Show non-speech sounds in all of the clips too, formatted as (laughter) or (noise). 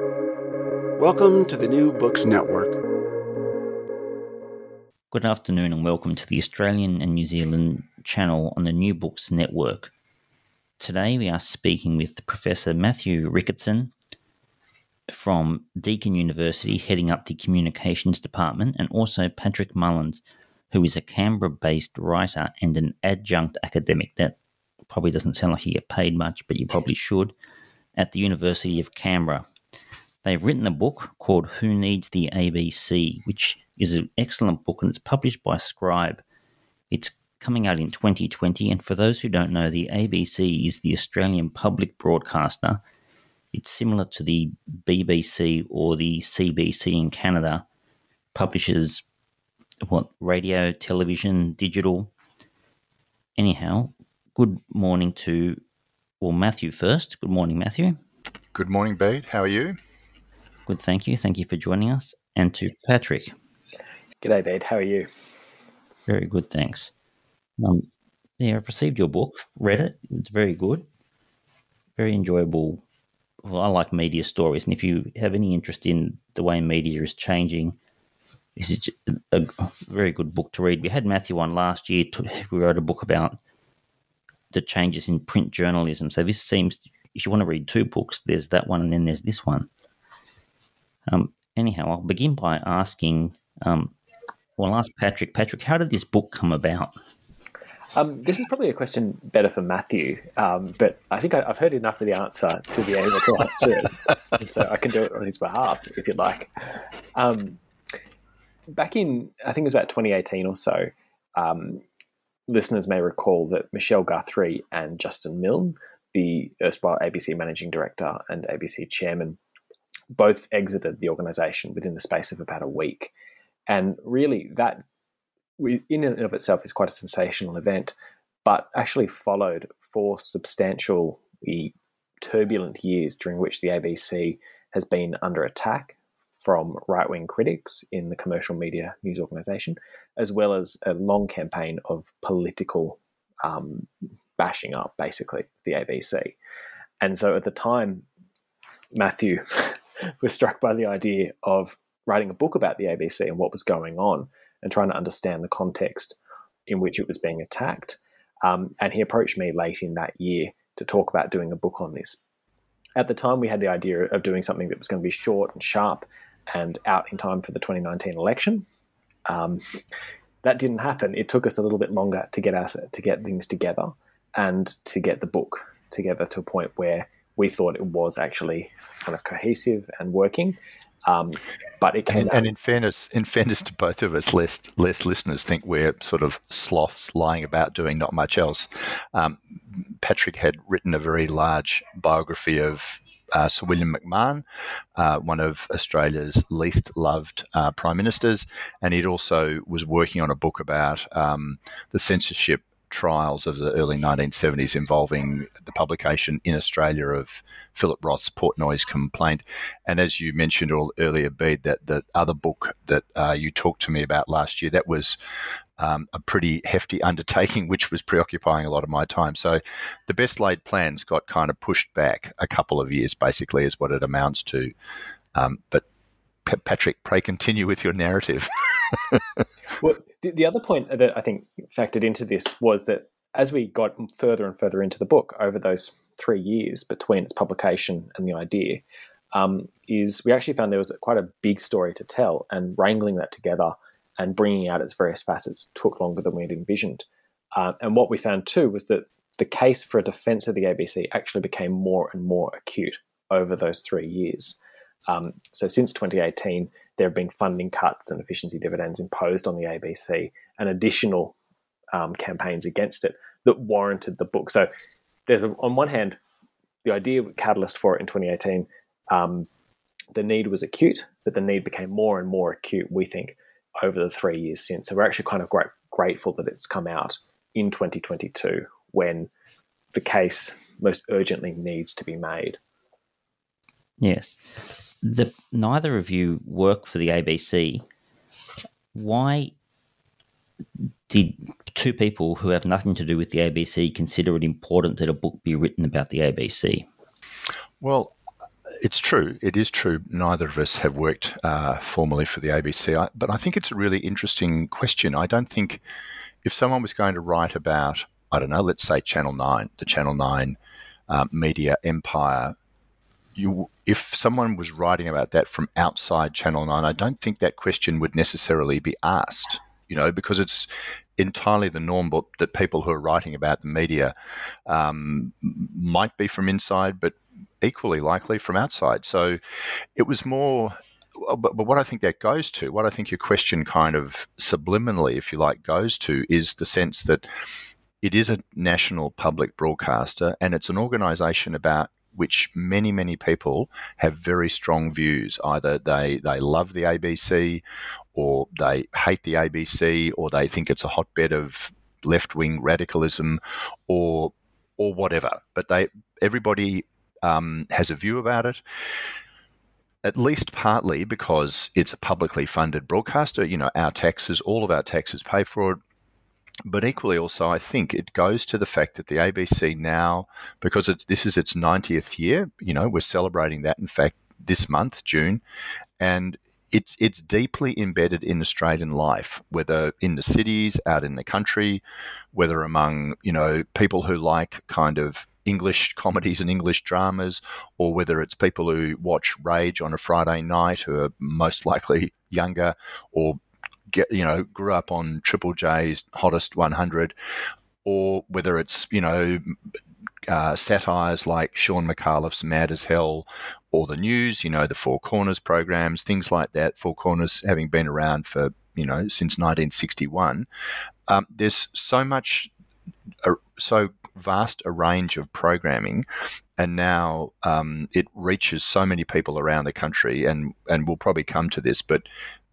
Welcome to the New Books Network. Good afternoon and welcome to the Australian and New Zealand channel on the New Books Network. Today we are speaking with Professor Matthew Ricketson from Deakin University, heading up the Communications Department, and also Patrick Mullins, who is a Canberra based writer and an adjunct academic. That probably doesn't sound like you get paid much, but you probably should, at the University of Canberra. They've written a book called Who Needs the ABC, which is an excellent book and it's published by Scribe. It's coming out in 2020, and for those who don't know, the ABC is the Australian public broadcaster. It's similar to the BBC or the CBC in Canada, publishes what radio, television, digital. Anyhow, good morning to well Matthew first. Good morning, Matthew. Good morning, Bede. How are you? Good, thank you. Thank you for joining us. And to Patrick. G'day, Bede. How are you? Very good, thanks. Um, yeah, I've received your book, read it. It's very good, very enjoyable. Well, I like media stories, and if you have any interest in the way media is changing, this is a very good book to read. We had Matthew on last year. (laughs) We wrote a book about the changes in print journalism. So this seems, if you want to read two books, there's that one, and then there's this one. Um, anyhow, I'll begin by asking. Um, well, I'll ask Patrick. Patrick, how did this book come about? Um, this is probably a question better for Matthew, um, but I think I, have heard enough of the answer to be able to answer it. (laughs) so I can do it on his behalf if you'd like. Um, back in, I think it was about 2018 or so, um, listeners may recall that Michelle Guthrie and Justin Milne, the erstwhile ABC managing director and ABC chairman, both exited the organization within the space of about a week. And really, that in and of itself is quite a sensational event, but actually followed four substantial turbulent years during which the ABC has been under attack from right wing critics in the commercial media news organization, as well as a long campaign of political um, bashing up, basically, the ABC. And so at the time, Matthew (laughs) was struck by the idea of writing a book about the ABC and what was going on and trying to understand the context in which it was being attacked. Um, and he approached me late in that year to talk about doing a book on this. At the time, we had the idea of doing something that was going to be short and sharp and out in time for the 2019 election. Um, that didn't happen. It took us a little bit longer to get us to get things together and to get the book together to a point where we thought it was actually kind of cohesive and working. Um, but it came and, and, in fairness, in fairness to both of us, less less listeners think we're sort of sloths lying about doing not much else. Um, Patrick had written a very large biography of uh, Sir William McMahon, uh, one of Australia's least loved uh, prime ministers, and he also was working on a book about um, the censorship trials of the early 1970s involving the publication in Australia of Philip Roth's Portnoy's complaint. And as you mentioned earlier, Bede, that the other book that uh, you talked to me about last year, that was um, a pretty hefty undertaking, (laughs) which was preoccupying a lot of my time. So the best laid plans got kind of pushed back a couple of years, basically, is what it amounts to. Um, but Patrick, pray continue with your narrative. (laughs) well, the, the other point that I think factored into this was that as we got further and further into the book over those three years between its publication and the idea, um, is we actually found there was quite a big story to tell, and wrangling that together and bringing out its various facets took longer than we had envisioned. Uh, and what we found too was that the case for a defense of the ABC actually became more and more acute over those three years. Um, so since 2018, there have been funding cuts and efficiency dividends imposed on the ABC and additional um, campaigns against it that warranted the book. So there's, a, on one hand, the idea catalyst for it in 2018, um, the need was acute, but the need became more and more acute, we think, over the three years since. So we're actually kind of grateful that it's come out in 2022 when the case most urgently needs to be made. Yes the neither of you work for the ABC. Why did two people who have nothing to do with the ABC consider it important that a book be written about the ABC? Well, it's true. It is true. Neither of us have worked uh, formally for the ABC, I, but I think it's a really interesting question. I don't think if someone was going to write about, I don't know, let's say Channel 9, the Channel 9 uh, media empire, you, if someone was writing about that from outside Channel 9, I don't think that question would necessarily be asked, you know, because it's entirely the norm but that people who are writing about the media um, might be from inside, but equally likely from outside. So it was more but, but what I think that goes to, what I think your question kind of subliminally, if you like, goes to, is the sense that it is a national public broadcaster and it's an organization about which many, many people have very strong views. Either they, they love the ABC or they hate the ABC or they think it's a hotbed of left wing radicalism or or whatever. But they everybody um, has a view about it at least partly because it's a publicly funded broadcaster. You know, our taxes, all of our taxes pay for it. But equally, also, I think it goes to the fact that the ABC now, because this is its 90th year, you know, we're celebrating that, in fact, this month, June, and it's it's deeply embedded in Australian life, whether in the cities, out in the country, whether among you know people who like kind of English (laughs) comedies and English dramas, or whether it's people who watch Rage on a Friday night who are most likely (laughs) younger or get you know grew up on Triple J's Hottest 100, or whether it's you know uh, satires like Shaun Micallef's Mad as Hell or the news, you know, the Four Corners programs, things like that. Four Corners having been around for, you know, since 1961. Um, there's so much, uh, so vast a range of programming, and now um, it reaches so many people around the country. And and we'll probably come to this, but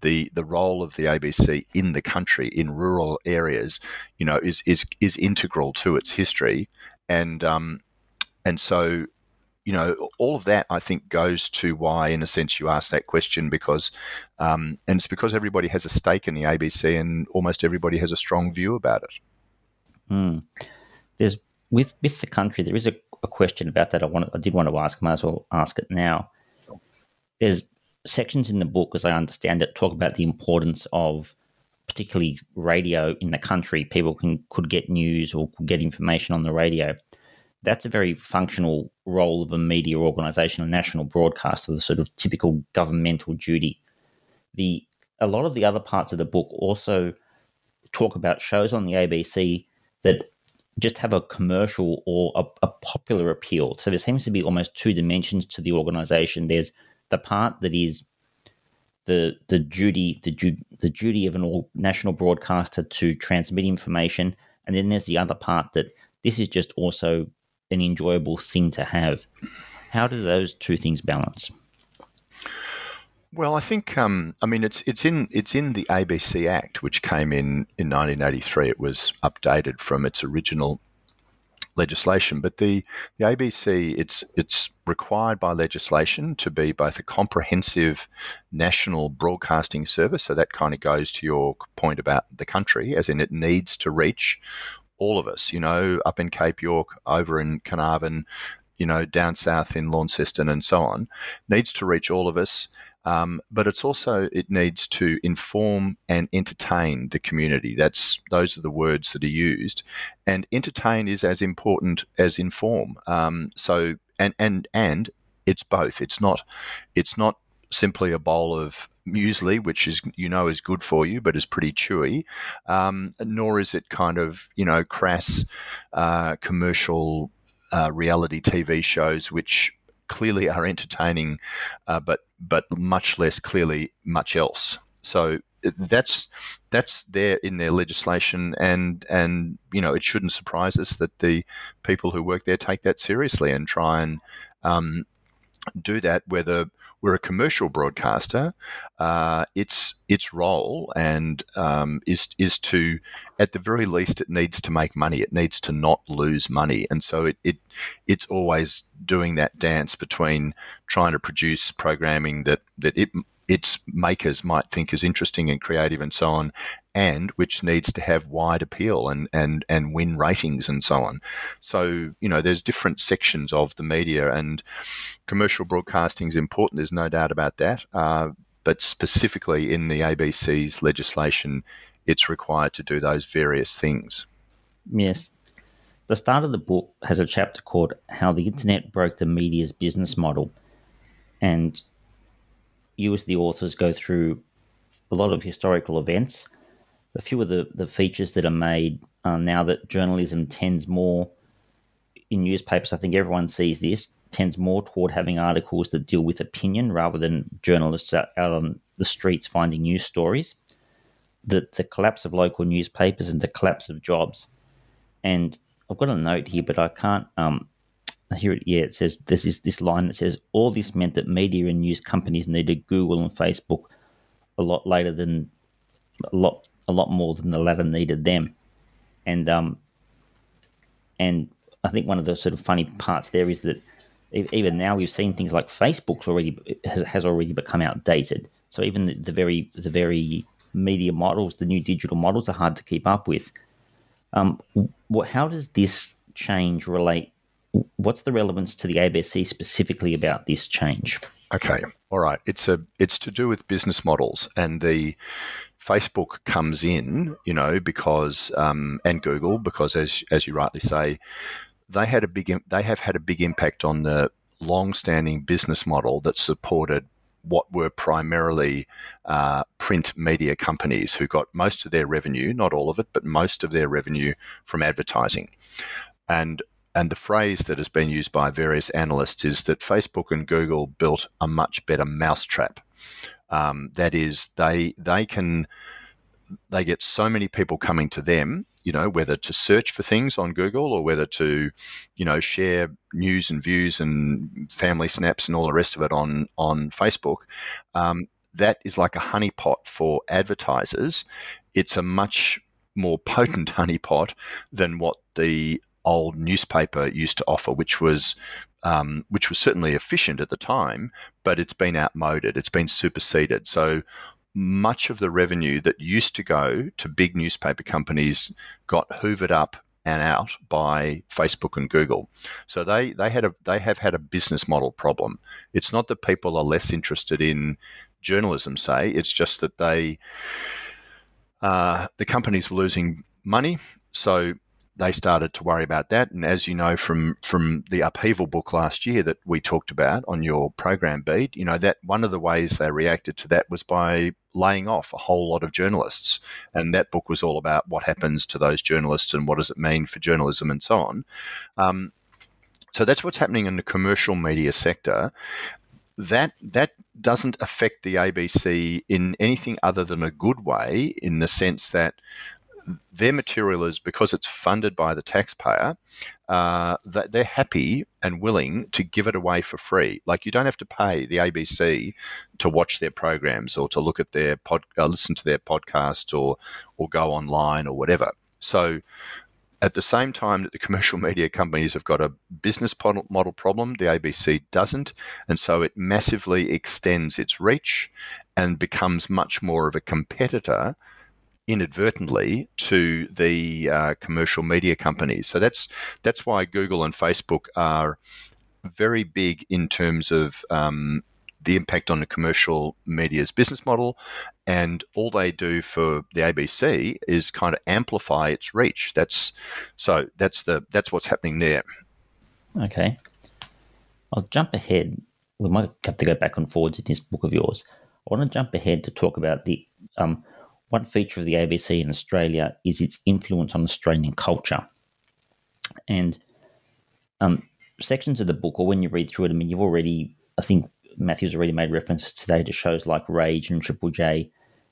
the the role of the ABC in the country in rural areas, you know, is is is integral to its history, and um, and so. You know, all of that I think goes to why, in a sense, you ask that question because, um, and it's because everybody has a stake in the ABC and almost everybody has a strong view about it. Mm. There's with with the country, there is a, a question about that. I want I did want to ask. Might as well ask it now. There's sections in the book, as I understand it, talk about the importance of particularly radio in the country. People can could get news or could get information on the radio. That's a very functional role of a media organisation, a national broadcaster, the sort of typical governmental duty. The a lot of the other parts of the book also talk about shows on the ABC that just have a commercial or a, a, popular appeal. So there seems to be almost two dimensions to the organization. There's the part that is the the duty the, the duty of an all national broadcaster to transmit information, and then there's the other part that this is just also an enjoyable thing to have. How do those two things balance? Well, I think um, I mean it's it's in it's in the ABC Act, which came in in 1983. It was updated from its original legislation, but the, the ABC it's it's required by legislation to be both a comprehensive national broadcasting service. So that kind of goes to your point about the country, as in it needs to reach all of us. You know, up in Cape York, over in Carnarvon, you know, down south in Launceston, and so on, needs to reach all of us um, but it's also it needs to inform and entertain the community. That's those are the words that are used, and entertain is as important as inform. Um, so and and and it's both. It's not it's not simply a bowl of muesli, which is you know is good for you, but is pretty chewy. Um, nor is it kind of you know crass uh, commercial uh, reality TV shows, which clearly are entertaining, uh, but but much less clearly much else. So that's that's there in their legislation, and and you know it shouldn't surprise us that the people who work there take that seriously and try and um, do that. Whether we're a commercial broadcaster, uh, its its role and um, is is to, at the very least, it needs to make money. It needs to not lose money, and so it, it it's always doing that dance between trying to produce programming that that it its makers might think is interesting and creative and so on, and which needs to have wide appeal and, and, and win ratings and so on. So, you know, there's different sections of the media, and commercial broadcasting is important, there's no doubt about that. Uh, but specifically in the ABC's legislation, it's required to do those various things. Yes. The start of the book has a chapter called How the Internet Broke the Media's Business Model. And you as the authors go through a lot of historical events. A few of the, the features that are made uh, now that journalism tends more in newspapers, I think everyone sees this, tends more toward having articles that deal with opinion rather than journalists out, out on the streets finding news stories. The, the collapse of local newspapers and the collapse of jobs. And I've got a note here, but I can't um, here it yeah it says this is this line that says all this meant that media and news companies needed Google and Facebook a lot later than a lot a lot more than the latter needed them, and um and I think one of the sort of funny parts there is that even now we've seen things like Facebook's already has, has already become outdated. So even the, the very the very media models, the new digital models, are hard to keep up with. Um, what, how does this change relate what's the relevance to the ABC specifically about this change? Okay, all right. It's a it's to do with business models, and the Facebook comes in, you know, because um, and Google because as as you rightly say, they had a big they have had a big impact on the long-standing business model that supported what were primarily uh, print media companies who got most of their revenue, not all of it, but most of their revenue from advertising. And and the phrase that has been used by various analysts is that Facebook and Google built a much better mousetrap. Um, that is, they they can they get so many people coming to them, you know, whether to search for things on Google or whether to, you know, share news and views and family snaps and all the rest of it on on Facebook. Um, that is like a honeypot for advertisers. It's a much more (laughs) potent honeypot than what the old newspaper used to offer, which was um, which was certainly efficient at the time, but it's been outmoded. It's been superseded. So much of the revenue that used to go to big newspaper companies got hoovered up and out by Facebook and Google. So they they had a they have had a business model problem. It's not that people are less interested in journalism, say. It's just that they uh, the companies were losing money, so they started to worry about that. And as you know from from the upheaval book last year that we talked about on your program Bede, you know that one of the ways they reacted to that was by laying off a whole lot of journalists. And that book was all about what happens to those journalists and what does it mean for journalism and so on. Um, so that's what's happening in the commercial media sector. That that doesn't affect the ABC in anything other than a good way, in the sense that their material is because it's funded by the taxpayer. Uh, that they're happy and willing to give it away for free. Like you don't have to pay the ABC to watch their programs or to look at their pod, uh, listen to their podcast or or go online or whatever. So. At the same time that the (laughs) commercial media companies have got a business model problem, the ABC doesn't. And so it massively extends its reach and becomes much more of a competitor inadvertently to the uh, commercial media companies. So that's that's why Google and Facebook are very big in terms of um, the impact on the commercial media's business model, and all they do for the ABC is kind of amplify its reach. That's so that's the that's what's happening there. Okay, I'll jump ahead. We might have to go back and forwards in this book of yours. I want to jump ahead to talk about the um, one feature of the ABC in Australia is its influence on Australian culture. And um, sections of the book, or when you read through it, I mean, you've already, I think Matthew's already made reference today to shows like Rage and Triple J,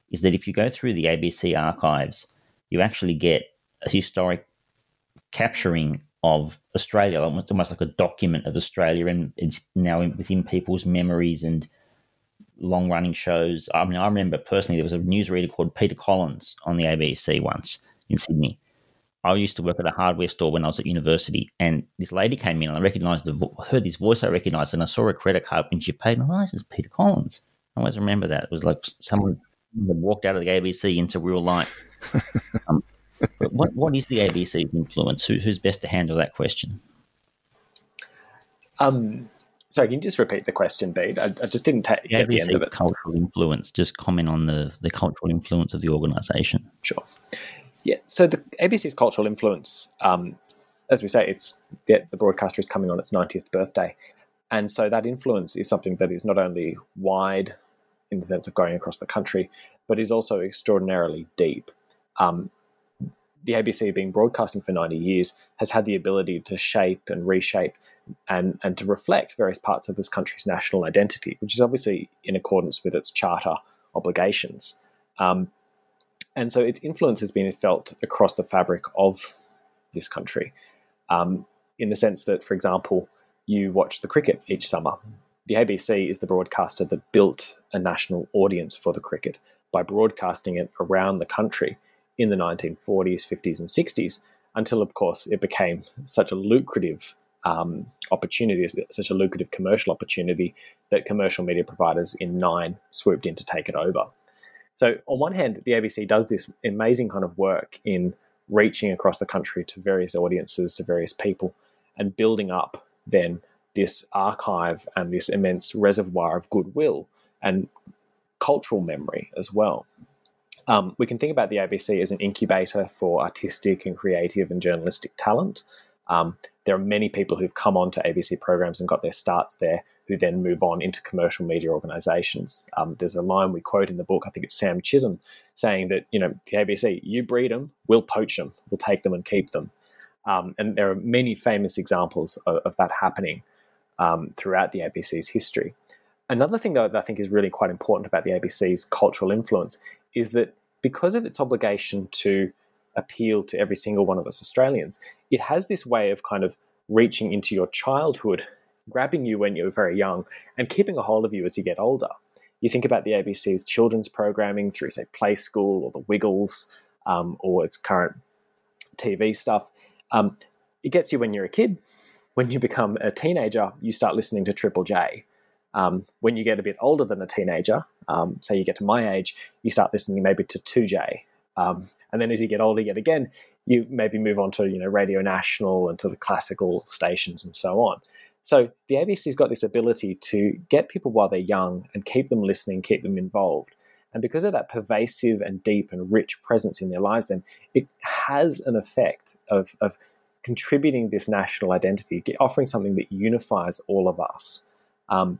is that if you go through the ABC archives, you actually get a historic capturing of Australia, almost, almost like a document of Australia, and it's now in, within people's memories and long running shows. I mean, I remember personally there was a newsreader called Peter Collins on the ABC once in Sydney. I used to work at a hardware store when I was at university, and this lady came in and I recognized the vo- heard his voice. I recognized, and I saw her credit card when she paid. And I this is Peter Collins. I always remember that. It was like someone walked out of the ABC into real life. (laughs) um, what what is the ABC's influence? Who, who's best to handle that question? Um, sorry, can you just repeat the question, Bede? I, I just didn't take the, the end of it. Cultural influence. Just comment on the the cultural influence of the organisation. Sure. Yeah. So the ABC's cultural influence, um, as we say, it's the, the broadcaster is coming on its 90th birthday, and so that influence is something that is not only wide in the sense of going across the country, but is also extraordinarily deep. Um, the ABC, being broadcasting for 90 years, has had the ability to shape and reshape and, and to reflect various parts of this country's national identity, which is obviously in accordance with its charter obligations. Um, and so its influence has been felt across the fabric of this country, um, in the sense that, for example, you watch the cricket each summer. The ABC is the broadcaster that built a national audience for the cricket by broadcasting it around the country in the 1940s, 50s, and 60s, until, of course, it became such a lucrative um, opportunity, such a lucrative commercial opportunity, that commercial media providers in Nine swooped in to take it over. So, on one hand, the ABC does this amazing kind of work in reaching across the country to various audiences, to various people, and building up then this archive and this immense reservoir of goodwill and cultural memory as well. Um, we can think about the ABC as an incubator for artistic and creative and journalistic talent. Um, there are many people who've come on to ABC programs and got their starts there who then move on into commercial media organizations. Um, there's a line we quote in the book, I think it's Sam Chisholm, saying that, you know, the ABC, you breed them, we'll poach them, we'll take them and keep them. Um, and there are many famous examples of, of that happening um, throughout the ABC's history. Another thing, though, that I think is really quite important about the ABC's cultural influence is that because of its obligation to appeal to every single one of us Australians, it has this way of kind of reaching into your childhood, grabbing you when you're very young, and keeping a hold of you as you get older. You think about the ABC's children's programming through, say, Play School or The Wiggles um, or its current TV stuff. Um, it gets you when you're a kid. When you become a teenager, you start listening to Triple J. Um, when you get a bit older than a teenager, um, say you get to my age, you start listening maybe to 2J. Um, and then as you get older yet again, you maybe move on to you know Radio National and to the classical stations and so on. So the ABC's got this ability to get people while they're young and keep them listening, keep them involved. And because of that pervasive and deep and rich presence in their lives, then it has an effect of, of contributing this national identity, offering something that unifies all of us. Um,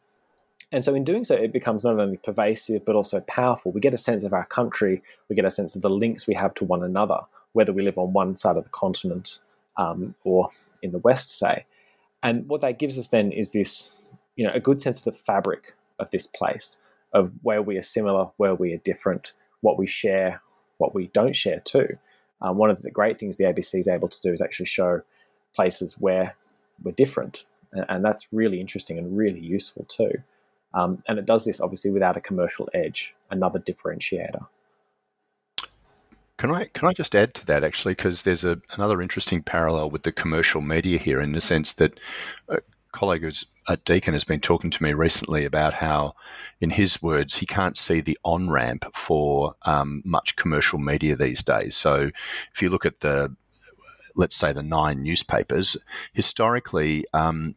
and so, in doing so, it becomes not only pervasive but also powerful. We get a sense of our country, we get a sense of the links we have to one another, whether we live on one side of the continent um, or in the West, say. And what that gives us then is this, you know, a good sense of the fabric of this place, of where we are similar, where we are different, what we share, what we don't share too. Um, one of the great things the ABC is able to do is actually show places where we're different. And, and that's really interesting and really useful too. Um, and it does this obviously without a commercial edge, another differentiator. Can I can I just add to that actually because there's a, another interesting parallel with the commercial media here in the sense that a colleague who's at Deakin has been talking to me recently about how, in his words, he can't see the on ramp for um, much commercial media these days. So if you look at the let's say the nine newspapers, historically um,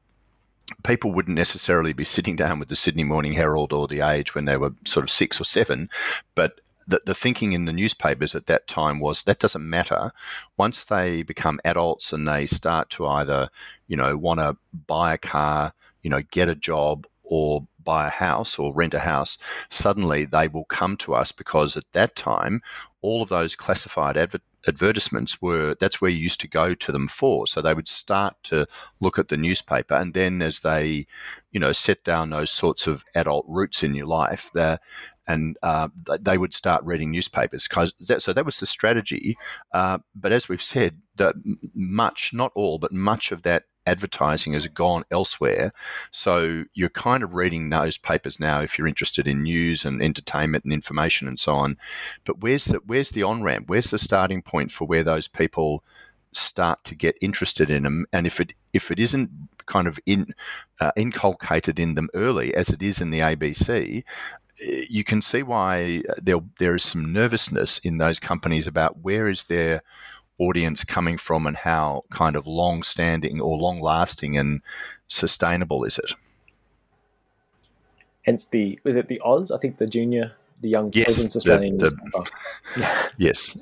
people wouldn't necessarily be sitting down with the Sydney Morning Herald or the Age when they were sort of six or seven, but the, the thinking in the newspapers at that time was that doesn't matter. Once they become adults and they start to either, you know, want to buy a car, you know, get a job or buy a house or rent a house, suddenly they will come to us because at that time, all of those classified adver- advertisements were that's where you used to go to them for. So they would start to look at the newspaper, and then as they, you know, set down those sorts of adult roots in your life, there, and uh, they would start reading newspapers. That, so that was the strategy. Uh, but as we've said, that much, not all, but much of that advertising has gone elsewhere. So you're kind of reading those papers now if you're interested in news and entertainment and information and so on. But where's the where's the on ramp? Where's the starting point for where those people start to get interested in them? And if it if it isn't kind of in uh, inculcated in them early, as it is in the ABC, you can see why there there is some nervousness in those companies about where is their audience coming from and how kind of long standing or long lasting and sustainable is it? Hence the was it the Oz? I think the junior, the young Yes, children's the- Australian the- newspaper. Yeah. (laughs) Yes,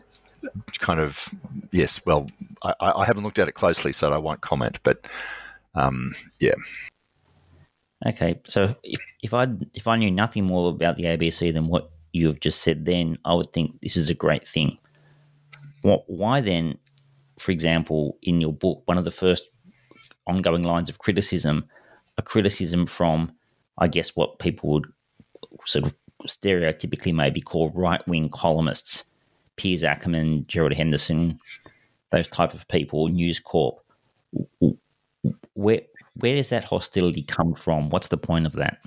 kind of. Yes. Well, I, I haven't looked at it closely, so I won't comment. But um, yeah, Okay, so if, if I if I knew nothing more about the ABC than what you have just said, then I would think this is a great thing. What, why then, for example, in your book, one of the first ongoing lines of criticism, a criticism from, I guess, what people would sort of stereotypically maybe call right wing columnists, Piers Akerman, Gerald Henderson, those type of people, News Corp. Where where does that hostility come from? What's the point of that?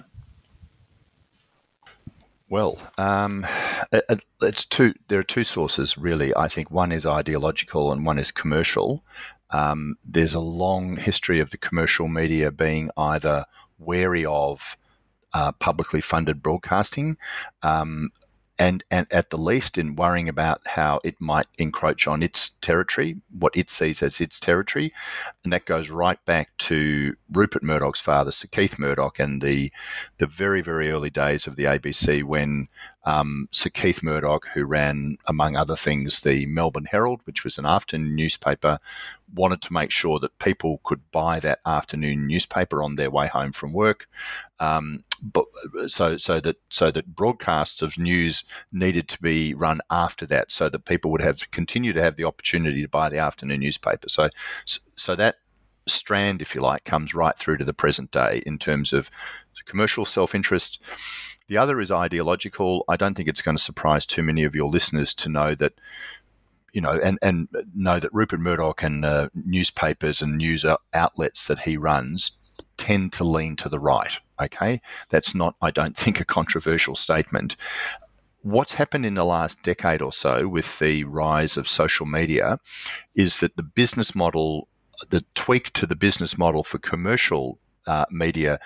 Well, um, it- it- it's two. There are two sources, really. I think one is ideological and one is commercial. Um, there's a long history of the commercial media being either wary of uh, publicly funded broadcasting, um, and and at the least in worrying about how it might encroach on its territory, what it sees as its territory, and that goes right back to Rupert Murdoch's father, Sir Keith Murdoch, and the the very very early days of the ABC when um, Sir Keith Murdoch, who ran among other things the Melbourne Herald, which was an afternoon newspaper, wanted to make sure that people could buy that afternoon newspaper on their way home from work. Um, but so so that so that broadcasts of news needed to be run after that, so that people would have continue to have the opportunity to buy the afternoon newspaper. So so that strand, if you like, comes right through to the present day in terms of commercial self interest. The other is ideological. I don't think it's going to surprise too many of your listeners to know that you know, and, and know that Rupert Murdoch and uh, newspapers and news outlets that he runs tend to lean to the right. Okay, that's not, I don't think, a controversial statement. What's happened in the last decade or so with the rise of social media is that the business model, the tweak to the business model for commercial uh, media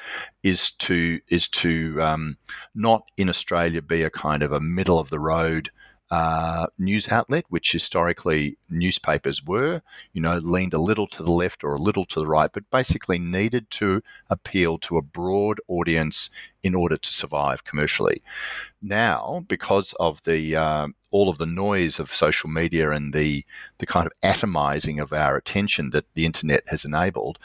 is to is to um, not in Australia be a kind of a middle of the road uh, news outlet, which historically newspapers were, you know, leaned a little to the left or a little to the right, but basically needed to appeal to a broad audience in order to survive commercially. Now, because of the uh, all of the noise of social media and the the kind of atomizing of our attention that the internet has enabled,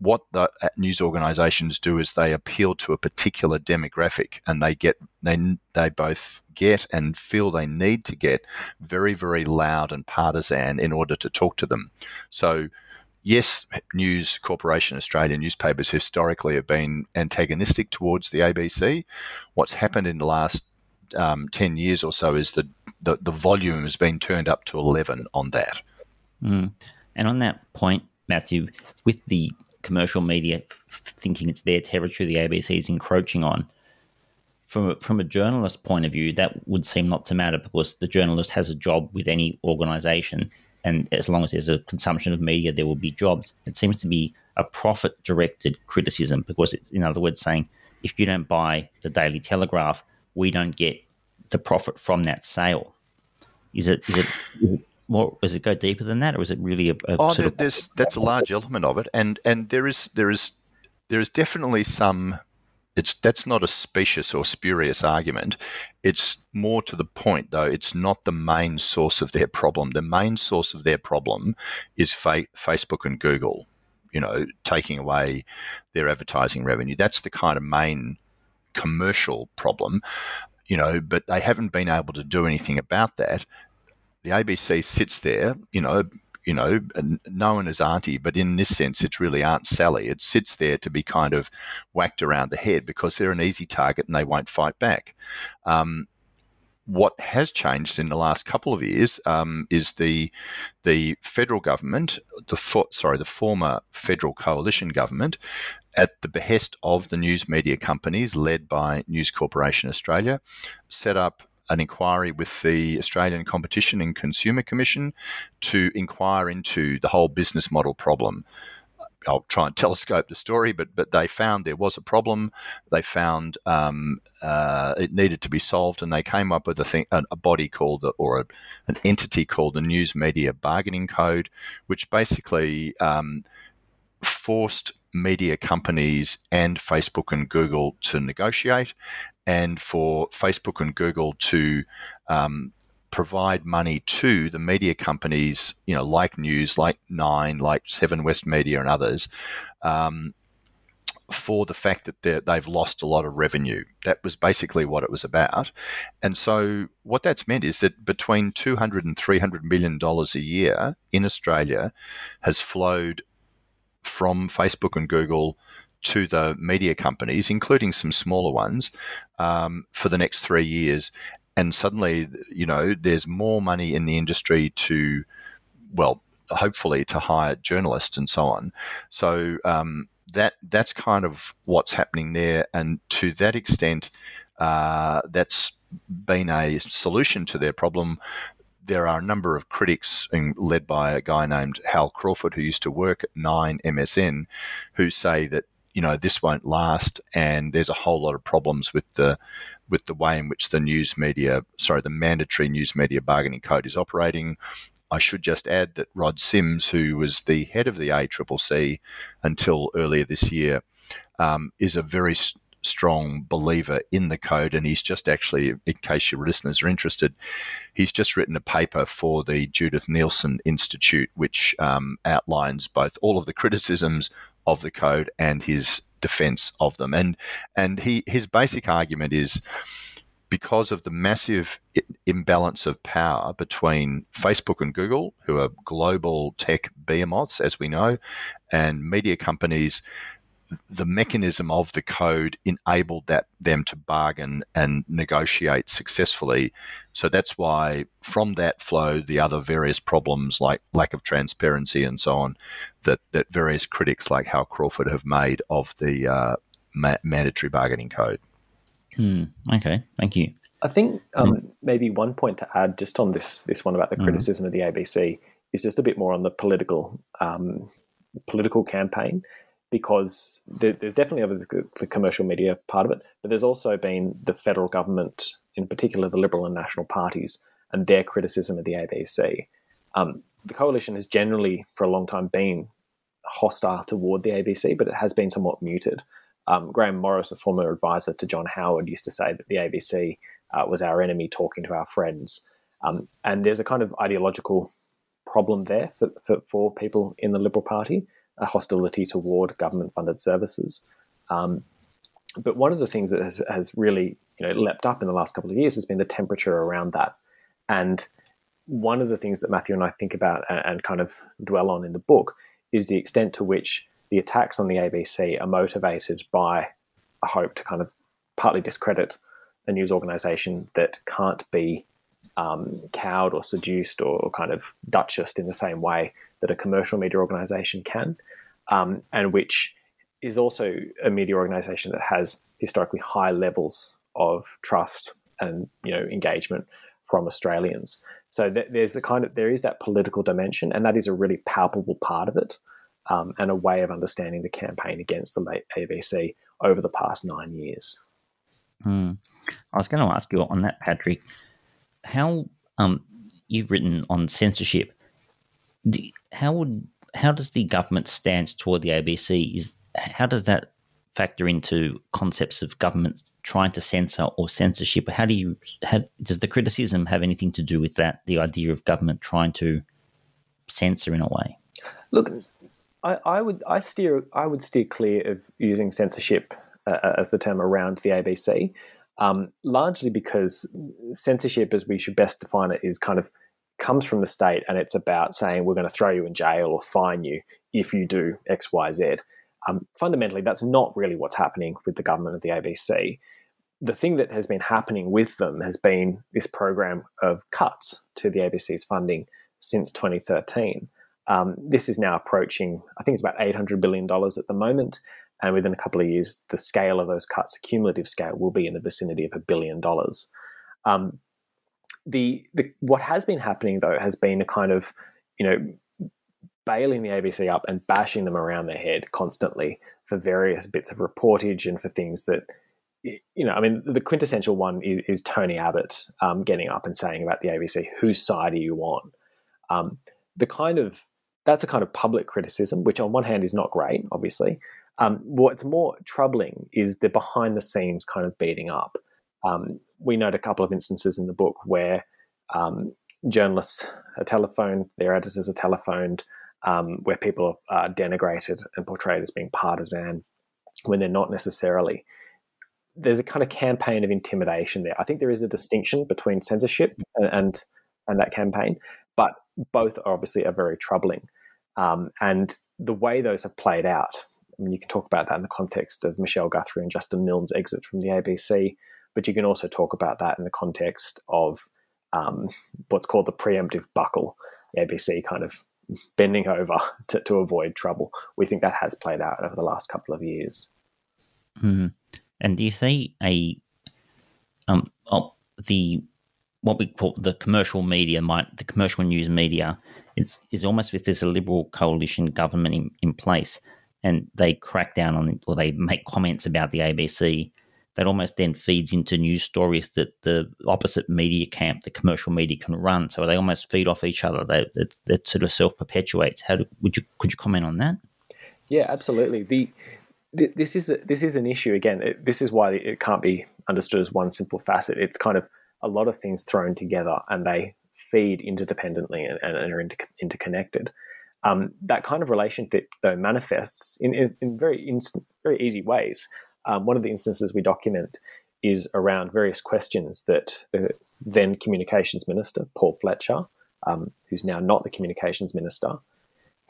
what the uh, news organisations do is they appeal to a particular demographic, and they get they they both get and feel they need to get very very loud and partisan in order to talk to them. So. Yes, News Corporation Australia newspapers historically have been antagonistic towards the ABC. What's happened in the last um, 10 years or so is that the, the volume has been turned up to 11 on that. Mm. And on that point, Matthew, with the commercial media f- thinking it's their territory the ABC is encroaching on. From a, from a journalist point of view, that would seem not to matter because the journalist has a job with any organisation, and as long as there's a consumption of media, there will be jobs. It seems to be a profit directed criticism because, it's, in other words, saying if you don't buy the Daily Telegraph, we don't get the profit from that sale. Is it? Is it? More does it go deeper than that, or is it really a, a oh, sort of there's that's a large element of it, and and there is there is there is definitely some. It's that's not a specious or spurious argument. It's more to the point, though. It's not the main source of their problem. The main source of their problem is fa- Facebook and Google. You know, taking away their advertising revenue. That's the kind of main commercial problem. You know, but they haven't been able to do anything about that the ABC sits there, you know, you know, known as Auntie, but in this sense, it's really Aunt Sally. It sits there to be kind of whacked around the head because they're an easy target and they won't fight back. Um, what has changed in the last couple of years um, is the the federal government, the for, sorry, the former federal coalition government, at the behest of the news media companies led by News Corporation Australia, set up an inquiry with the Australian Competition and Consumer Commission to inquire into the whole business model problem. I'll try and (laughs) telescope the story, but but they found there was a problem. They found um, uh, it needed to be solved, and they came up with a thing, a, body called the, or a, an entity called the News Media Bargaining Code, which basically um, forced media companies and Facebook and Google to negotiate, and for Facebook and Google to um, provide money to the media companies, you know, like News, like Nine, like Seven West Media, and others, um, for the fact that they've lost a lot of revenue. That was basically what it was about. And so, what that's meant is that between 200 and 300 million dollars a year in Australia has flowed from Facebook and Google to the media companies, including some smaller ones, um, for the next three years. And suddenly, you know, there's more money in the industry to, well, hopefully to hire journalists and so on. So um, that that's kind of what's happening there. And to that extent, uh, that's been a solution to their problem there are a number of critics, led by a guy named Hal Crawford, who used to work at Nine MSN, who say that you know this won't last, and there's a whole lot of problems with the with the way in which the news media, sorry, the mandatory news media bargaining code is operating. I should just add that Rod Sims, who was the head of the ACCC until earlier this year, um, is a very strong believer in the code, and he's just actually, in case your listeners are interested, he's just written a paper for the Judith Neilson Institute, which um, outlines both all of the criticisms of the code and his defense of them. And and he his basic argument is because of the massive imbalance of power between Facebook and Google, who are global tech behemoths, as we know, and media companies the mechanism of the code enabled that them to bargain and negotiate successfully. So that's why from that flow the other various problems like lack of transparency and so on that, that various critics like Hal Crawford have made of the uh, ma- mandatory bargaining code. Hmm. Okay, thank you. I think um, mm. maybe one point to add just on this this one about the hmm. criticism mm. of the ABC is just a bit more on the political um, political campaign because there, there's definitely the, the commercial media part of it, but there's also been the federal government, in particular the Liberal and National parties, and their criticism of the ABC. Um, the coalition has generally, for a long time, been hostile toward the ABC, but it has been somewhat muted. Um, Grahame Morris, a former advisor to John Howard, used to say that the ABC uh, was our enemy talking to our friends. Um, and there's a kind of ideological problem there for, for, for people in the Liberal Party a hostility toward government funded services. Um, but one of the things that has, has really you know leapt up in the last couple of years has been the temperature around that. And one of the things that Matthew and I think about and, and kind of dwell on in the book is the extent to which the attacks on the ABC are motivated by a hope to kind of partly discredit a news organization that can't be um, cowed or seduced or kind of duchessed in the same way that a commercial media organization can, um, and which is also a media organization that has historically high levels of trust and you know engagement from Australians. So th- there's a kind of there is that political dimension, and that is a really palpable part of it, um, and a way of understanding the campaign against the late ABC over the past nine years. Mm. I was going to ask you on that, Patrick. How um, you've written on censorship how would how does the government stance toward the ABC is how does that factor into concepts of government trying to censor or censorship? How do you how, does the criticism have anything to do with that? The idea of government trying to censor in a way. Look, I, I would I steer I would steer clear of using censorship uh, as the term around the ABC, um, largely because censorship, as we should best define it, is kind of comes from the state and it's about saying we're going to throw you in jail or fine you if you do X, Y, Z. Um, fundamentally, that's not really what's happening with the government of the ABC. The thing that has been happening with them has been this program of cuts to the ABC's funding since 2013. Um, this is now approaching, I think it's about $800 billion at the moment. And within a couple of years, the scale of those cuts, a cumulative scale, will be in the vicinity of a billion dollars. Um, the, the what has been happening though has been a kind of you know bailing the ABC up and bashing them around their head constantly for various bits of reportage and for things that you know, I mean, the quintessential one is, is Tony Abbott um, getting up and saying about the ABC, whose side are you on? Um, the kind of that's a kind of public criticism, which on one hand is not great, obviously. Um, what's more troubling is the behind the scenes kind of beating up. Um, we note a couple of instances in the book where um, journalists are telephoned, their editors are telephoned, um, where people are denigrated and portrayed as being partisan when they're not necessarily there's a kind of campaign of intimidation there. I think there is a distinction between censorship and and, and that campaign, but both obviously are very troubling. Um, and the way those have played out, I mean, you can talk about that in the context of Michelle Guthrie and Justin Milne's exit from the ABC, but you can also talk about that in the context of um, what's called the preemptive buckle, the ABC kind of bending over (laughs) to, to avoid trouble. We think that has played out over the last couple of years. Mm. And do you see a um oh, the what we call the commercial media, might the commercial news media, is is almost if there's a liberal coalition government in, in place, and they crack down on or they make comments about the ABC, that almost then feeds into news stories that the opposite media camp, the commercial media, can run. So they almost feed off each other. That that, that sort of self perpetuates. How do, would you could you comment on that? Yeah, absolutely. The this is a, this is an issue again. It, this is why it can't be understood as one simple facet. It's kind of a lot of things thrown together, and they feed interdependently and, and are inter, interconnected. Um, that kind of relationship, though, manifests in, in, in very very easy ways. Um, one of the instances we document is around various questions that the then communications minister Paul Fletcher, um, who's now not the communications minister,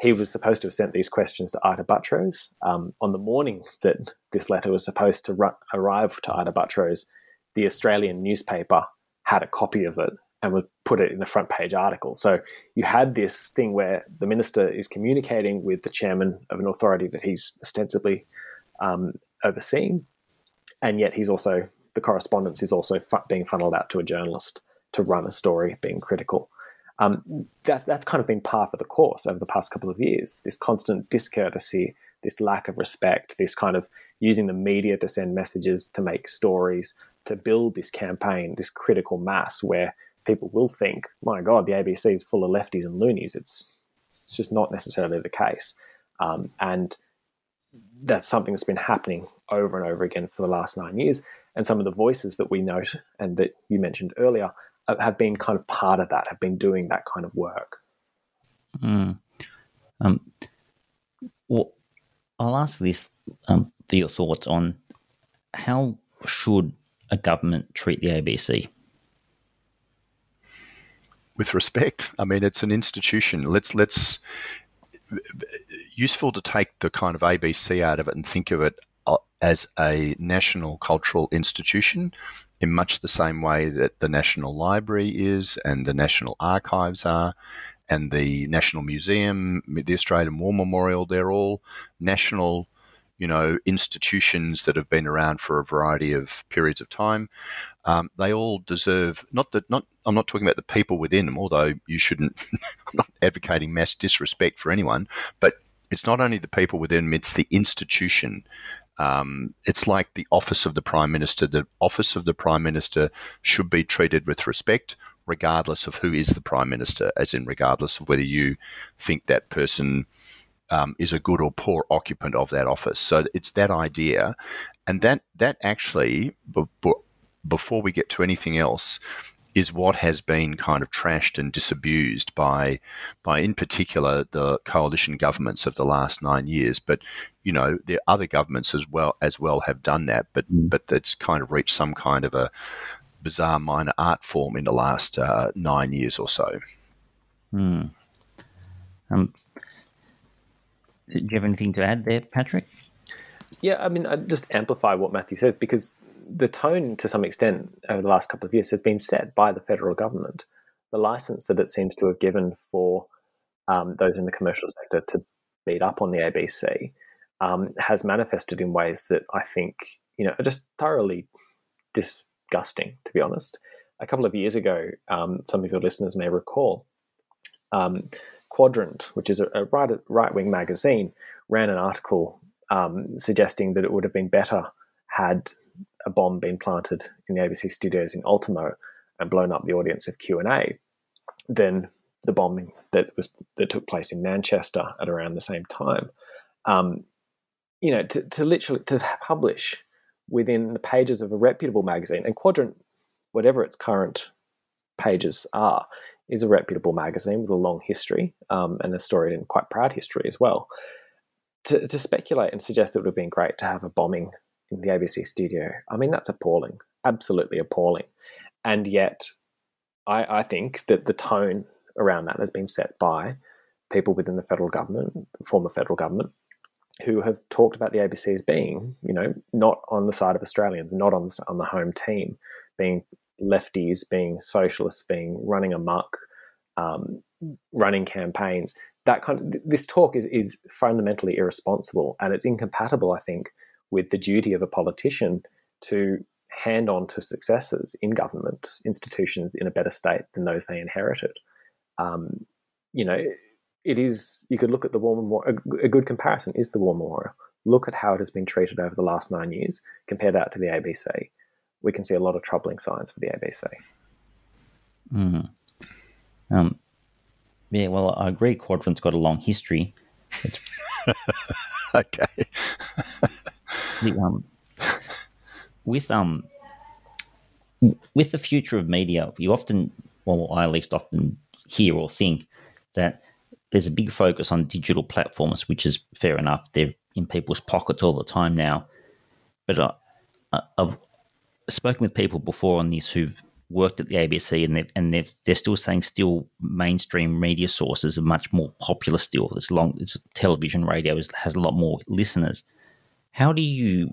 he was supposed to have sent these questions to Ita Buttrose. Um, on the morning that this letter was supposed to ru- arrive to Ita Buttrose, the Australian newspaper had a copy of it and would put it in the front page article. So you had this thing where the minister is communicating with the chairman of an authority that he's ostensibly um, overseeing, and yet he's also the correspondence is also fu- being funneled out to a journalist to run a story being critical. Um, that, that's kind of been par for the course over the past couple of years. This constant discourtesy, this lack of respect, this kind of using the media to send messages, to make stories, to build this campaign, this critical mass where people will think, my God, the ABC is full of lefties and loonies. It's it's just not necessarily the case, um, and that's something that's been happening over and over again for the last nine years. And some of the voices that we note and that you mentioned earlier have been kind of part of that, have been doing that kind of work. Mm. Um, well, I'll ask this um, for your thoughts on how should a government treat the ABC? With respect, I mean it's an institution. Let's let's useful to take the kind of ABC out of it and think of it uh, as a national cultural institution in much the same way that the National Library is and the National Archives are and the National Museum, the Australian War Memorial, they're all national, you know, institutions that have been around for a variety of periods of time. Um, they all deserve not that not I'm not talking about the people within them, although you shouldn't (laughs) I'm not advocating mass disrespect for anyone, but it's not only the people within them, it's the institution um, it's like the office of the prime minister. The office of the prime minister should be treated with respect, regardless of who is the prime minister, as in regardless of whether you think that person um, is a good or poor occupant of that office. So it's that idea, and that that actually, before we get to anything else, is what has been kind of trashed and disabused by, by in particular the coalition governments of the last nine years. But you know, the other governments as well as well have done that, but mm. but that's kind of reached some kind of a bizarre minor art form in the last uh, nine years or so. Hmm. Um, do you have anything to add there, Patrick? Yeah, I mean, I just amplify what Matthew says because the tone, to some extent, over the last couple of years has been set by the federal government. The license that it seems to have given for um, those in the commercial sector to beat up on the ABC um, has manifested in ways that I think you know are just thoroughly disgusting, to be honest. A couple of years ago, um, some of your listeners may recall, um, Quadrant, which is a, a right wing magazine, ran an article um, suggesting that it would have been better had a bomb being planted in the ABC studios in Ultimo and blown up the audience of Q and A than the bombing that was that took place in Manchester at around the same time. Um, you know, to, to literally to publish within the pages of a reputable magazine and Quadrant, whatever its current pages are, is a reputable magazine with a long history um, and a storied and quite proud history as well. To, to speculate and suggest that it would have been great to have a bombing in the ABC studio, I mean, that's appalling, absolutely appalling. And yet, I, I think that the tone around that has been set by people within the federal government, former federal government, who have talked about the ABC as being, you know, not on the side of Australians, not on the, on the home team, being lefties, being socialists, being running amok, um, running campaigns. That kind of this talk is is fundamentally irresponsible, and it's incompatible, I think, with the duty of a politician to hand on to successors in government institutions in a better state than those they inherited. Um, you know, it is. You could look at the War Memorial. A good comparison is the War Memorial. Look at how it has been treated over the last nine years. Compare that to the ABC. We can see a lot of troubling signs for the ABC. Mm. Um, yeah, well, I agree. Quadrant's got a long history. (laughs) okay. (laughs) the, um, with um, with the future of media, you often, well, I at least often hear or think that there's a big focus on digital platforms, which is fair enough. They're in people's pockets all the time now. But I, I've spoken with people before on this who've worked at the ABC, and they've, and they've, they're still saying still mainstream media sources are much more popular still. It's long, it's television, radio is, has a lot more listeners. How do you,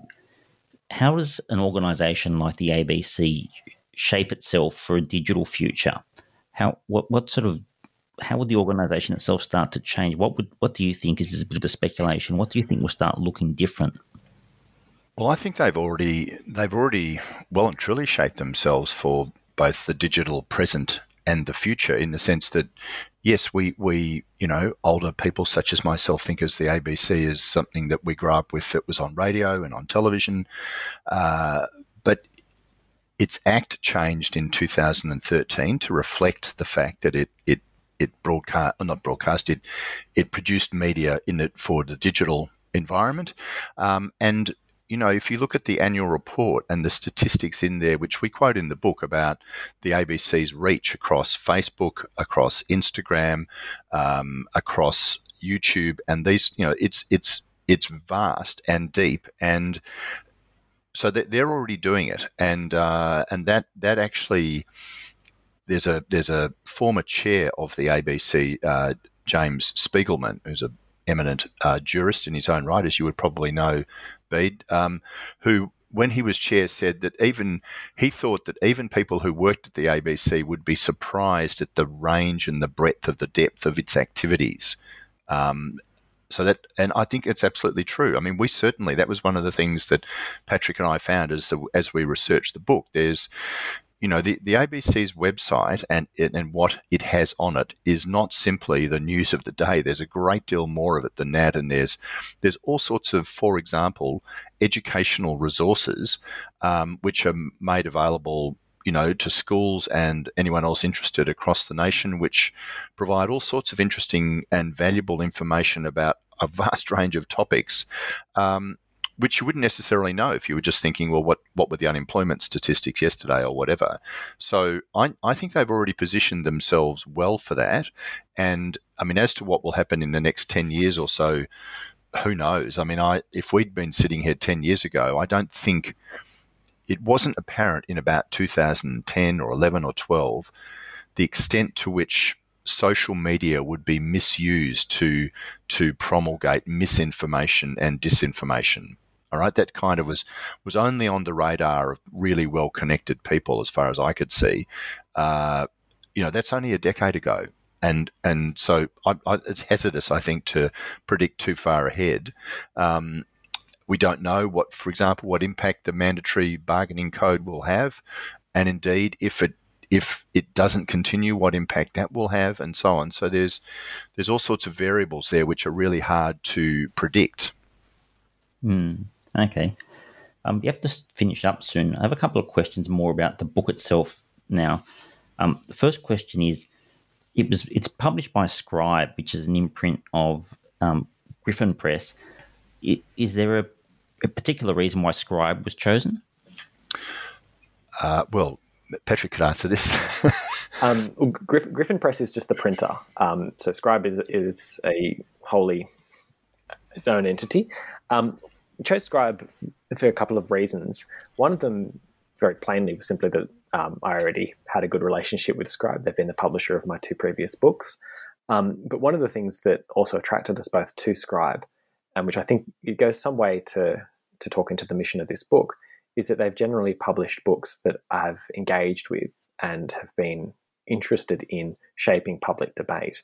how does an organisation like the ABC shape itself for a digital future? How what what sort of how would the organisation itself start to change? What would what do you think is this a bit of a speculation? What do you think will start looking different? Well, I think they've already they've already well and truly shaped themselves for both the digital present and the future in the sense that yes, we we you know older people such as myself think as the ABC is something that we grew up with. It was on radio and on television, uh, but its act changed in 2013 to reflect the fact that it it it broadcast not broadcast it it produced media in it for the digital environment um, and you know if you look at the annual report and the statistics in there which we quote in the book about the abc's reach across facebook across instagram um, across youtube and these you know it's it's it's vast and deep and so they're already doing it, and uh, and that that actually there's a there's a former chair of the ABC, uh, James Spigelman, who's a eminent uh, jurist in his own right, as you would probably know, Bede, um, who when he was chair said that even he thought that even people who worked at the ABC would be surprised at the range and the breadth of the depth of its activities. Um, so that and I think it's absolutely true. I mean, we certainly that was one of the things that Patrick and I found as the, as we researched the book. There's you know the, the ABC's website and and what it has on it is not simply the news of the day. There's a great deal more of it than that, and there's there's all sorts of, for example, educational resources um, which are made available you know, to schools and anyone else interested across the nation, which provide all sorts of interesting and valuable information about a (laughs) vast range of topics. Um, which you wouldn't necessarily know if you were just thinking, well, what, what were the unemployment statistics yesterday or whatever. So I, I think they've already positioned themselves well for that. And I mean, as to what will happen in the next 10 years or so, who knows? I mean, I if we'd been sitting here 10 years ago, I don't think it wasn't apparent in about 2010 or 11 or 12 the extent to which social media would be misused to to promulgate misinformation and disinformation. All right, that kind of was was only on the radar of really well connected people, as far as I could see. Uh, you know, that's only a decade ago, and and so I, I, it's hazardous, I think, to predict too far ahead. Um, we don't know what, for example, what impact the mandatory bargaining code will have, and indeed, if it if it doesn't continue, what impact that will have, and so on. So there's there's all sorts of variables there which are really hard to predict. Mm, okay. Um, you have to finish up soon. I have a couple of questions more about the book itself now. Um, the first question is, it was it's published by Scribe, which is an imprint of um, Griffin Press. It, is there a, a, particular reason why Scribe was chosen? Uh, well, Patrick could answer this. (laughs) um, well, Griffin, Griffin, Press is just the printer. Um, so Scribe is, is a wholly its own entity. Um, chose Scribe for a couple of reasons. One of them, very plainly, was simply that um, I already had a good relationship with Scribe. They've been the publisher of my two previous books. Um, but one of the things that also attracted us both to Scribe, and which I think it goes some way to to talk into the mission of this book, is that they've generally published books that I've engaged with and have been interested in shaping public debate.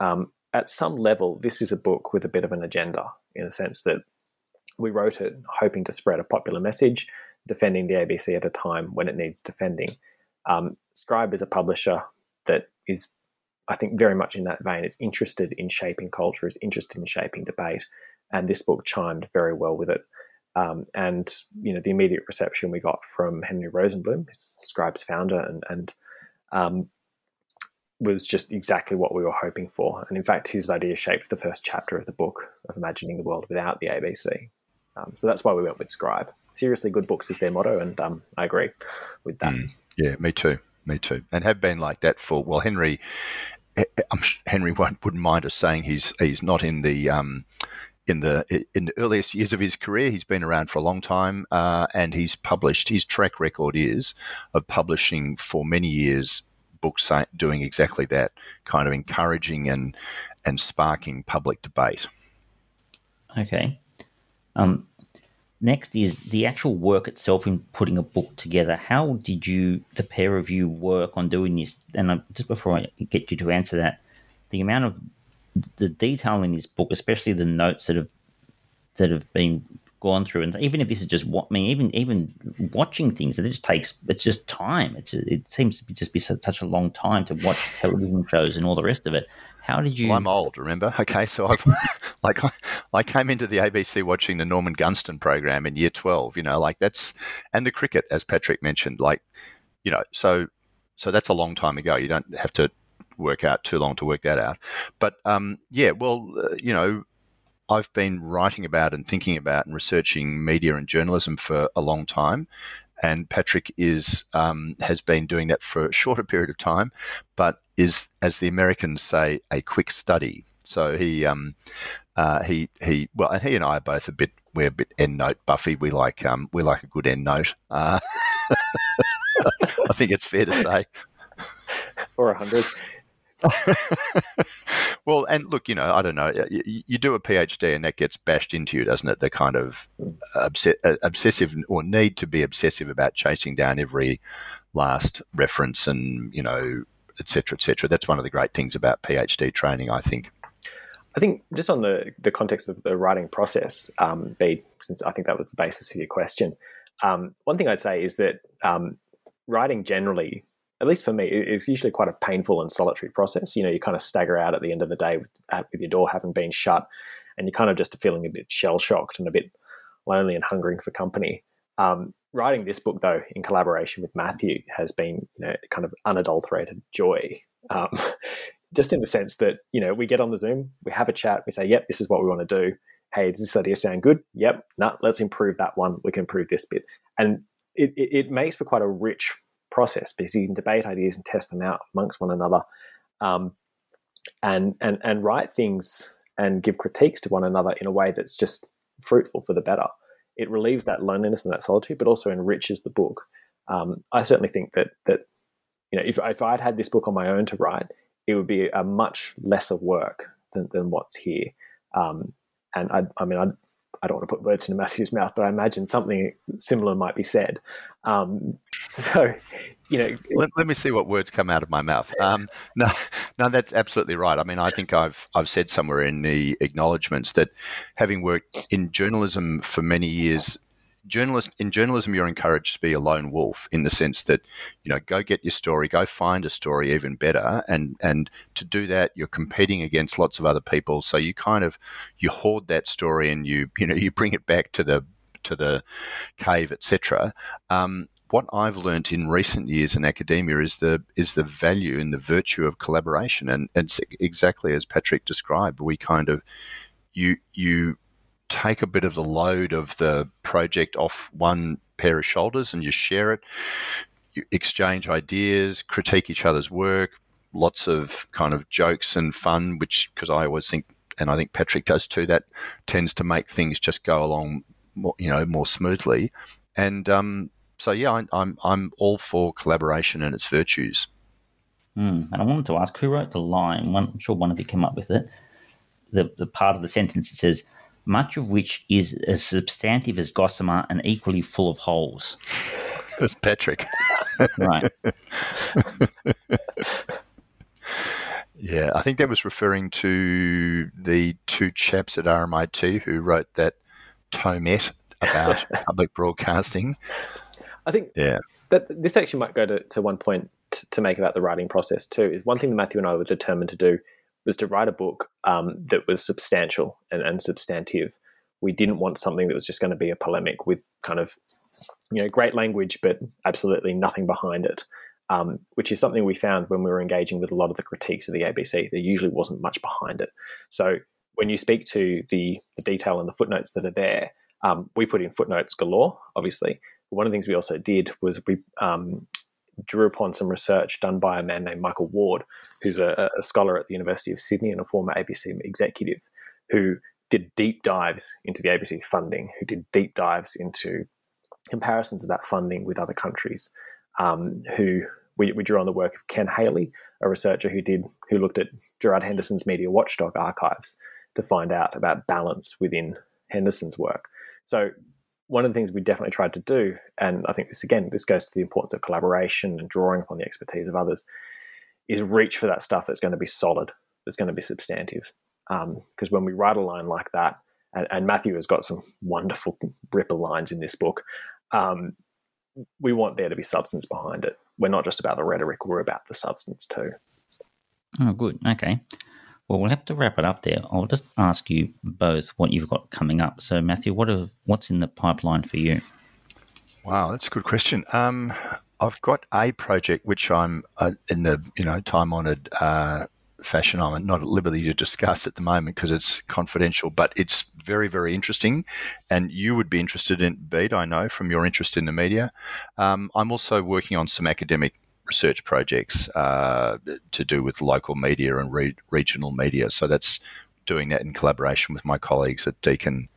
Um, at some level, this is a book with a bit of an agenda in the sense that we wrote it hoping to spread a popular message, defending the ABC at a time when it needs defending. Um, Scribe is a publisher that is, I think, very much in that vein, is interested in shaping culture, is interested in shaping debate, and this book chimed very well with it. Um, and you know the immediate reception we got from Henry Rosenbloom, Scribe's founder, and, and um, was just exactly what we were hoping for. And in fact, his idea shaped the first chapter of the book of imagining the world without the ABC. Um, so that's why we went with Scribe. Seriously, good books is their motto, and um, I agree with that. Mm, yeah, me too. Me too. And have been like that for well, Henry. I'm, Henry won't, wouldn't mind us saying he's he's not in the um, in the in the earliest years of his career. He's been around for a long time, uh, and he's published. His track record is of publishing for many years books doing exactly that, kind of encouraging and and sparking public debate. Okay. Um, next is the actual work itself in putting a book together. How did you, the pair of you, work on doing this? And uh, just before I get you to answer that, the amount of the detail in this book, especially the notes that have that have been gone through, and even if this is just what I mean, even even watching things, it just takes it's just time. It's it seems to be just be such a long time to watch television shows and all the rest of it. How did you? Well, I'm old, remember? (laughs) Okay, so I've (laughs) like I, I came into the ABC watching the Norman Gunston program in year 12. You know, like that's and the cricket, as Patrick mentioned, like you know, so so that's a long time ago. You don't have to work out too long to work that out. But um, yeah, well, uh, you know, I've been writing about and thinking about and researching media and journalism for a long time, and Patrick is um, has been doing that for a (laughs) shorter period of time, but is, as the Americans say, a quick study. So he um, uh, he he well, and he and I are both a bit we're a bit end note buffy. We like um, we like a good end note. Uh, (laughs) I think it's fair to say. or a hundred. (laughs) well, and look, you know, I don't know. You, you, do a PhD, and that gets bashed into you, doesn't it? The kind of obs- uh, obsessive or need to be obsessive about chasing down every last reference, and you know, etc., etc. That's one of the great things about PhD training, I think. I think just on the the context of the writing process, um, B, since I think that was the basis of your question. Um, one thing I'd say is that um, writing generally at least for me, is usually quite a painful and solitary process. You know, you kind of stagger out at the end of the day with, with your door having been shut, and you're kind of just feeling a bit shell shocked and a bit lonely and hungering for company. Um, writing this book, though, in collaboration with Matthew, has been you know kind of unadulterated joy. Um, (laughs) just in the sense that you know we get on the Zoom, we have a chat, we say, "Yep, this is what we want to do." Hey, does this idea sound good? Yep. No, nah, let's improve that one. We can improve this bit, and it, it, it makes for quite a rich process because you can debate ideas and test them out amongst one another, um, and and and write things and give critiques to one another in a way that's just fruitful for the better. It relieves that loneliness and that solitude, but also enriches the book. Um, I certainly think that that you know if if I'd had this book on my own to write, it would be a much lesser work than, than what's here. Um, and I, I mean, I, I don't want to put words into Matthew's mouth, but I imagine something similar might be said. Um, (laughs) so, you know, let, let, me see what words come out of my mouth. Um, (laughs) no, no, that's absolutely right. I mean, I think I've I've said somewhere in the acknowledgements that having worked in journalism for many years, journalist in journalism you're encouraged to be a lone wolf in the sense that you know go get your story go find a story even better and and to do that you're competing against lots of other people. So you kind of you hoard that story and you you know you bring it back to the to the cave etc um, what I've learnt in recent years in academia is the is the value and the virtue of collaboration. And, and it's exactly as Patrick described. We kind of you you take a bit of the load of the project off one pair of shoulders and you share it. You exchange ideas, critique each other's work, lots of kind of jokes and fun, which, because I always think, and I think Patrick does too, that tends to make things just go along more, you know, more smoothly. And um, so, yeah, I, I'm, I'm all for collaboration and its virtues. Mm. And I wanted to ask who wrote the line? I'm sure one of you came up with it. The, the part of the sentence that says, much of which is as substantive as Gossamer and equally full of holes. It was Patrick. right. (laughs) yeah, I think that was referring to the two chaps at RMIT who wrote that tomette about (laughs) public broadcasting. I think yeah. that this actually might go to, to one point to make about the writing process too. Is one thing that Matthew and I were determined to do was to write a book um, that was substantial and, and substantive. We didn't want something that was just going to be a polemic with kind of you know great language but absolutely nothing behind it. Um, which is something we found when we were engaging with a lot of the critiques of the ABC. There usually wasn't much behind it. So when you speak to the, the detail and the footnotes that are there, um, we put in footnotes galore, obviously. One of the things we also did was we um, drew upon some research done by a man named Michael Ward, who's a, a, scholar at the University of Sydney and a former ABC executive, who did deep dives into the ABC's funding, who did deep dives into comparisons of that funding with other countries, um, who we, we, drew on the work of Ken Haley, a researcher who did who looked at Gerard Henderson's media watchdog archives to find out about balance within Henderson's work. So one of the things we definitely tried to do, and I think this again, this goes to the importance of collaboration and drawing upon the expertise of others, is reach for that stuff that's going to be solid, that's going to be substantive. Because um, when we write a line like that, and, and, Matthew has got some wonderful ripper lines in this book, um, we want there to be substance behind it. We're not just about the rhetoric, we're about the substance too. Oh, good. Okay. Well, we'll have to wrap it up there. I'll just ask you both what you've got coming up. So, Matthew, what are, what's in the pipeline for you? Wow, that's a good question. Um, I've got a project which I'm uh, in the you know time honoured uh, fashion. I'm not at liberty to discuss at the moment because it's confidential, but it's very very interesting, and you would be interested in Bede. I know from your interest in the media. Um, I'm also working on some academic research projects uh, to do with local media and re- regional media. So that's doing that in collaboration with my colleagues at Deakin,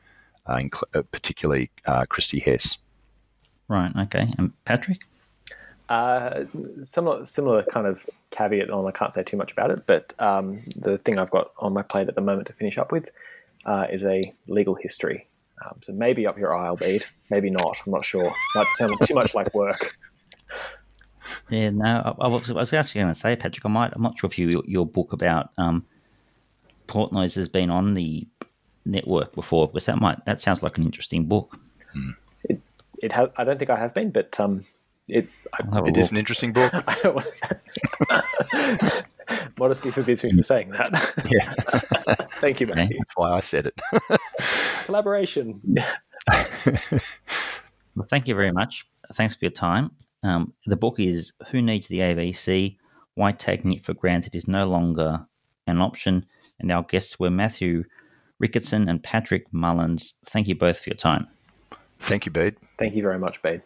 uh, uh particularly uh, Kristy Hess. Right. Okay. And Patrick. Uh, similar, similar kind of caveat on. I can't say too much about it, but um, the thing I've got on my plate at the moment to finish up with uh, is a legal history. Um, so maybe up your aisle, Bede. Maybe not. I'm not sure. Might sound too much like work. (laughs) Yeah, no, I, I, was, I was actually going to say, Patrick, I might, I'm not sure if you, your book about um, Portnoy's has been on the network before, because that might, that sounds like an interesting book. Hmm. It, it ha- I don't think I have been, but um, it, it is an interesting book. (laughs) (laughs) Modesty forbids me from saying that. Yeah. (laughs) Thank you, Matthew. That's why I said it. Collaboration. well, thank you very much. Thanks for your time. Um, the book is Who Needs the ABC? Why Taking It for Granted is No Longer an Option. And our guests were Matthew Ricketson and Patrick Mullins. Thank you both for your time. Thank you, Bede. Thank you very much, Bede.